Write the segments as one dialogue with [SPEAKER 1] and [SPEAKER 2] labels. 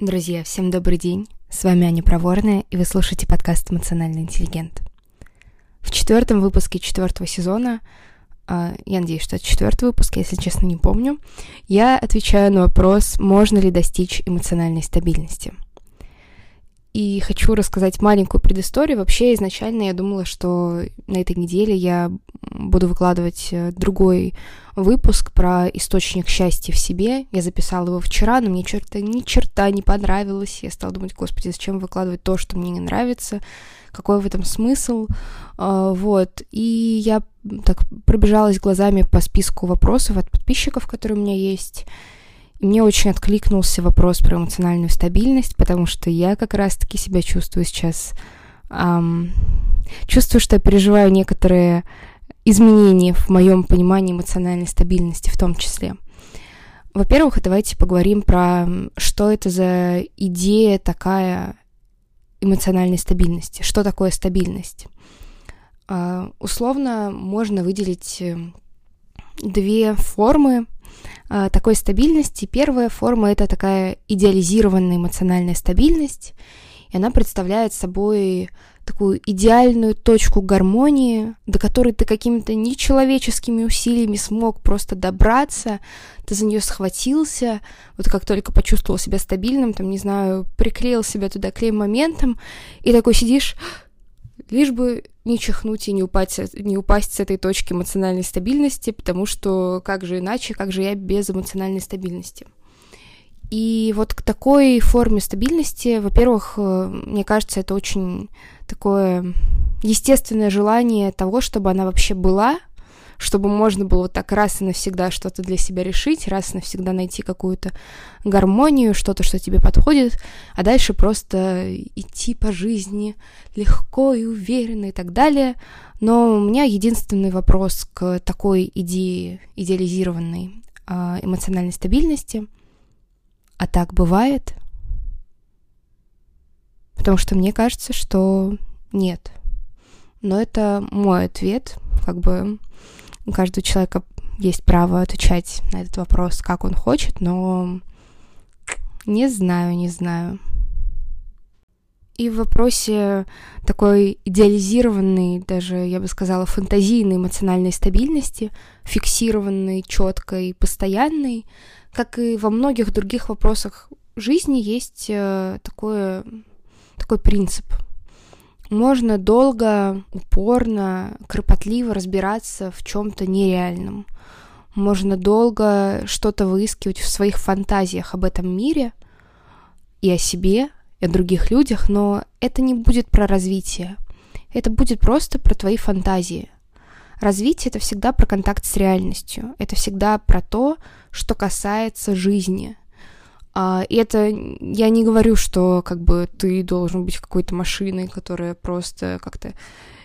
[SPEAKER 1] Друзья, всем добрый день. С вами Аня Проворная, и вы слушаете подкаст «Эмоциональный интеллигент». В четвертом выпуске четвертого сезона, э, я надеюсь, что это четвертый выпуск, если честно не помню, я отвечаю на вопрос, можно ли достичь эмоциональной стабильности – и хочу рассказать маленькую предысторию. Вообще, изначально я думала, что на этой неделе я буду выкладывать э, другой выпуск про источник счастья в себе. Я записала его вчера, но мне черта, ни черта не понравилось. Я стала думать, господи, зачем выкладывать то, что мне не нравится? Какой в этом смысл? А, вот. И я так пробежалась глазами по списку вопросов от подписчиков, которые у меня есть. Мне очень откликнулся вопрос про эмоциональную стабильность, потому что я как раз-таки себя чувствую сейчас... Эм, чувствую, что я переживаю некоторые изменения в моем понимании эмоциональной стабильности в том числе. Во-первых, давайте поговорим про, что это за идея такая эмоциональной стабильности. Что такое стабильность? Uh, условно можно выделить э, две формы такой стабильности. Первая форма — это такая идеализированная эмоциональная стабильность, и она представляет собой такую идеальную точку гармонии, до которой ты какими-то нечеловеческими усилиями смог просто добраться, ты за нее схватился, вот как только почувствовал себя стабильным, там, не знаю, приклеил себя туда клеем моментом, и такой сидишь, лишь бы не чихнуть и не упасть, не упасть с этой точки эмоциональной стабильности, потому что как же иначе, как же я без эмоциональной стабильности. И вот к такой форме стабильности, во-первых, э, мне кажется, это очень такое естественное желание того, чтобы она вообще была, чтобы можно было вот так раз и навсегда что-то для себя решить, раз и навсегда найти какую-то гармонию, что-то, что тебе подходит, а дальше просто идти по жизни легко и уверенно и так далее. Но у меня единственный вопрос к такой идее идеализированной а, эмоциональной стабильности. А так бывает? Потому что мне кажется, что нет. Но это мой ответ, как бы у каждого человека есть право отвечать на этот вопрос, как он хочет, но не знаю, не знаю. И в вопросе такой идеализированной, даже, я бы сказала, фантазийной эмоциональной стабильности, фиксированной, четкой, постоянной, как и во многих других вопросах жизни, есть э, такое, такой принцип — можно долго, упорно, кропотливо разбираться в чем-то нереальном. Можно долго что-то выискивать в своих фантазиях об этом мире и о себе, и о других людях, но это не будет про развитие. Это будет просто про твои фантазии. Развитие — это всегда про контакт с реальностью. Это всегда про то, что касается жизни — а, и это я не говорю, что как бы ты должен быть какой-то машиной, которая просто как-то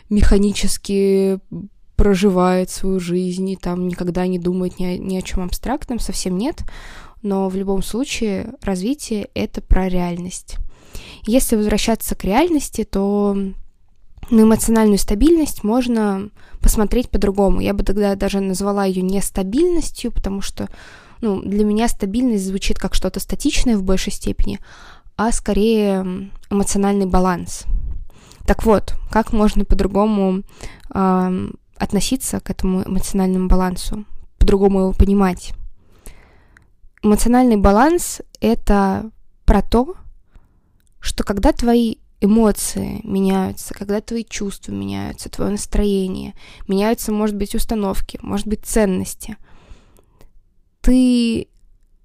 [SPEAKER 1] механически проживает свою жизнь и там никогда не думает ни о, ни о чем абстрактном, совсем нет. Но в любом случае развитие — это про реальность. Если возвращаться к реальности, то на эмоциональную стабильность можно посмотреть по-другому. Я бы тогда даже назвала ее нестабильностью, потому что ну, для меня стабильность звучит как что-то статичное в большей степени, а скорее эмоциональный баланс. Так вот, как можно по-другому э, относиться к этому эмоциональному балансу, по-другому его понимать? Эмоциональный баланс — это про то, что когда твои эмоции меняются, когда твои чувства меняются, твое настроение, меняются, может быть, установки, может быть, ценности — ты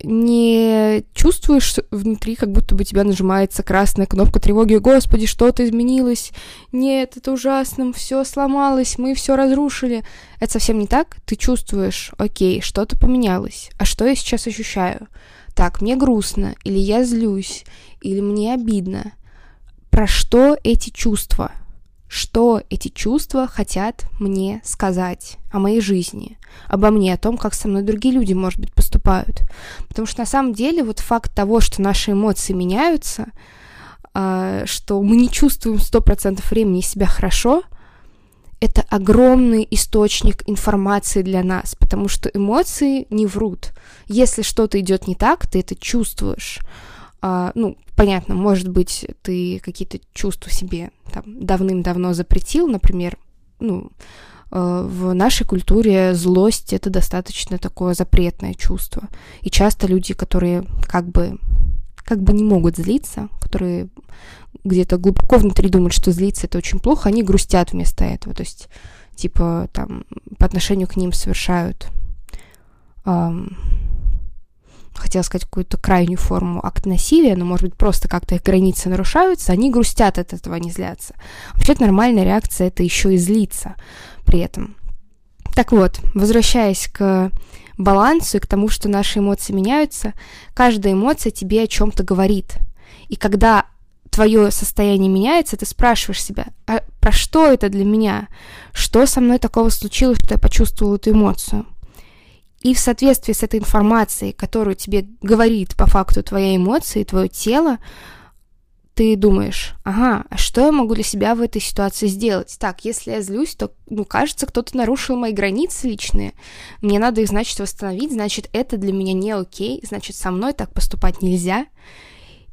[SPEAKER 1] не чувствуешь внутри, как будто бы тебя нажимается красная кнопка тревоги. Господи, что-то изменилось. Нет, это ужасно, все сломалось, мы все разрушили. Это совсем не так. Ты чувствуешь, окей, что-то поменялось. А что я сейчас ощущаю? Так, мне грустно, или я злюсь, или мне обидно. Про что эти чувства? Что эти чувства хотят мне сказать о моей жизни, обо мне, о том, как со мной другие люди, может быть, поступают. Потому что на самом деле вот факт того, что наши эмоции меняются, а, что мы не чувствуем сто процентов времени себя хорошо, это огромный источник информации для нас, потому что эмоции не врут. Если что-то идет не так, ты это чувствуешь. А, ну, понятно, может быть, ты какие-то чувства себе там давным-давно запретил, например, ну, э, в нашей культуре злость это достаточно такое запретное чувство. И часто люди, которые как бы как бы не могут злиться, которые где-то глубоко внутри думают, что злиться это очень плохо, они грустят вместо этого. То есть, типа, там, по отношению к ним совершают эм, хотела сказать какую-то крайнюю форму акта насилия, но, может быть, просто как-то их границы нарушаются, они грустят от этого, они злятся. Вообще-то нормальная реакция — это еще и злиться при этом. Так вот, возвращаясь к балансу и к тому, что наши эмоции меняются, каждая эмоция тебе о чем-то говорит. И когда твое состояние меняется, ты спрашиваешь себя, а про что это для меня? Что со мной такого случилось, что я почувствовала эту эмоцию? И в соответствии с этой информацией, которую тебе говорит по факту твоя эмоция и твое тело, ты думаешь, ага, а что я могу для себя в этой ситуации сделать? Так, если я злюсь, то, ну, кажется, кто-то нарушил мои границы личные. Мне надо их, значит, восстановить, значит, это для меня не окей, значит, со мной так поступать нельзя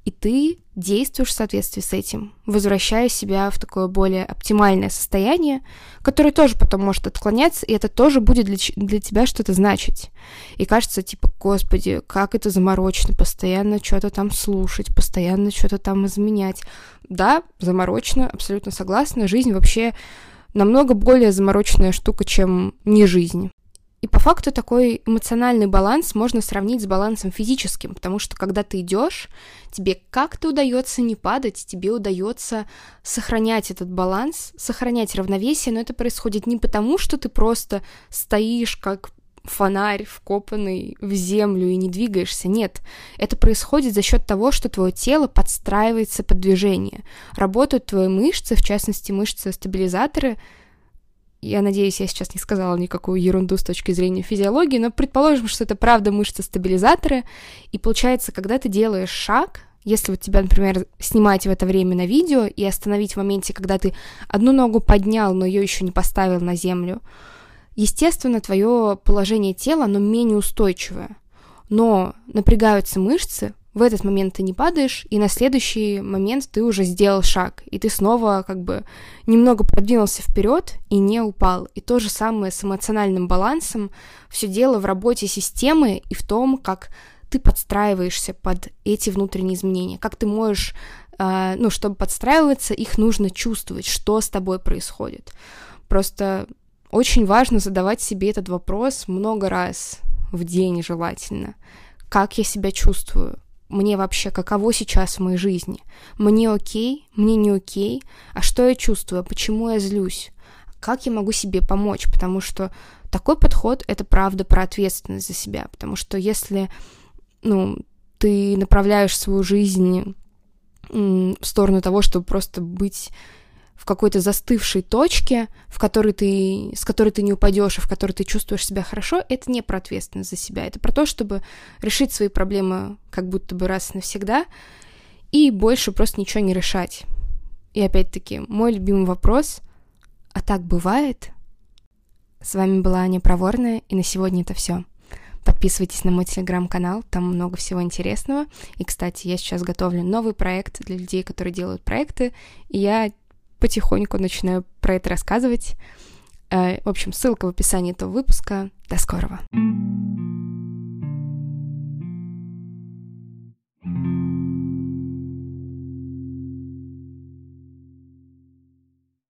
[SPEAKER 1] и ты действуешь в соответствии с этим, возвращая себя в такое более оптимальное состояние, которое тоже потом может отклоняться, и это тоже будет для, для тебя что-то значить. И кажется, типа, господи, как это заморочно, постоянно что-то там слушать, постоянно что-то там изменять. Да, заморочно, абсолютно согласна. Жизнь вообще намного более замороченная штука, чем не жизнь. И по факту такой эмоциональный баланс можно сравнить с балансом физическим, потому что когда ты идешь, тебе как-то удается не падать, тебе удается сохранять этот баланс, сохранять равновесие, но это происходит не потому, что ты просто стоишь как фонарь, вкопанный в землю и не двигаешься. Нет, это происходит за счет того, что твое тело подстраивается под движение. Работают твои мышцы, в частности мышцы-стабилизаторы, я надеюсь, я сейчас не сказала никакую ерунду с точки зрения физиологии, но предположим, что это правда мышцы-стабилизаторы, и получается, когда ты делаешь шаг, если вот тебя, например, снимать в это время на видео и остановить в моменте, когда ты одну ногу поднял, но ее еще не поставил на землю, естественно, твое положение тела, оно менее устойчивое. Но напрягаются мышцы, в этот момент ты не падаешь, и на следующий момент ты уже сделал шаг, и ты снова как бы немного продвинулся вперед и не упал. И то же самое с эмоциональным балансом. Все дело в работе системы и в том, как ты подстраиваешься под эти внутренние изменения, как ты можешь, э, ну, чтобы подстраиваться, их нужно чувствовать, что с тобой происходит. Просто очень важно задавать себе этот вопрос много раз в день желательно. Как я себя чувствую? Мне вообще каково сейчас в моей жизни. Мне окей, мне не окей, а что я чувствую, почему я злюсь, как я могу себе помочь, потому что такой подход — это правда про ответственность за себя, потому что если, ну, ты направляешь свою жизнь в сторону того, чтобы просто быть в какой-то застывшей точке, в которой ты, с которой ты не упадешь и в которой ты чувствуешь себя хорошо, это не про ответственность за себя. Это про то, чтобы решить свои проблемы как будто бы раз и навсегда и больше просто ничего не решать. И опять-таки, мой любимый вопрос, а так бывает? С вами была Аня Проворная, и на сегодня это все. Подписывайтесь на мой телеграм-канал, там много всего интересного. И, кстати, я сейчас готовлю новый проект для людей, которые делают проекты, и я потихоньку начинаю про это рассказывать. Э, в общем, ссылка в описании этого выпуска. До скорого! thank you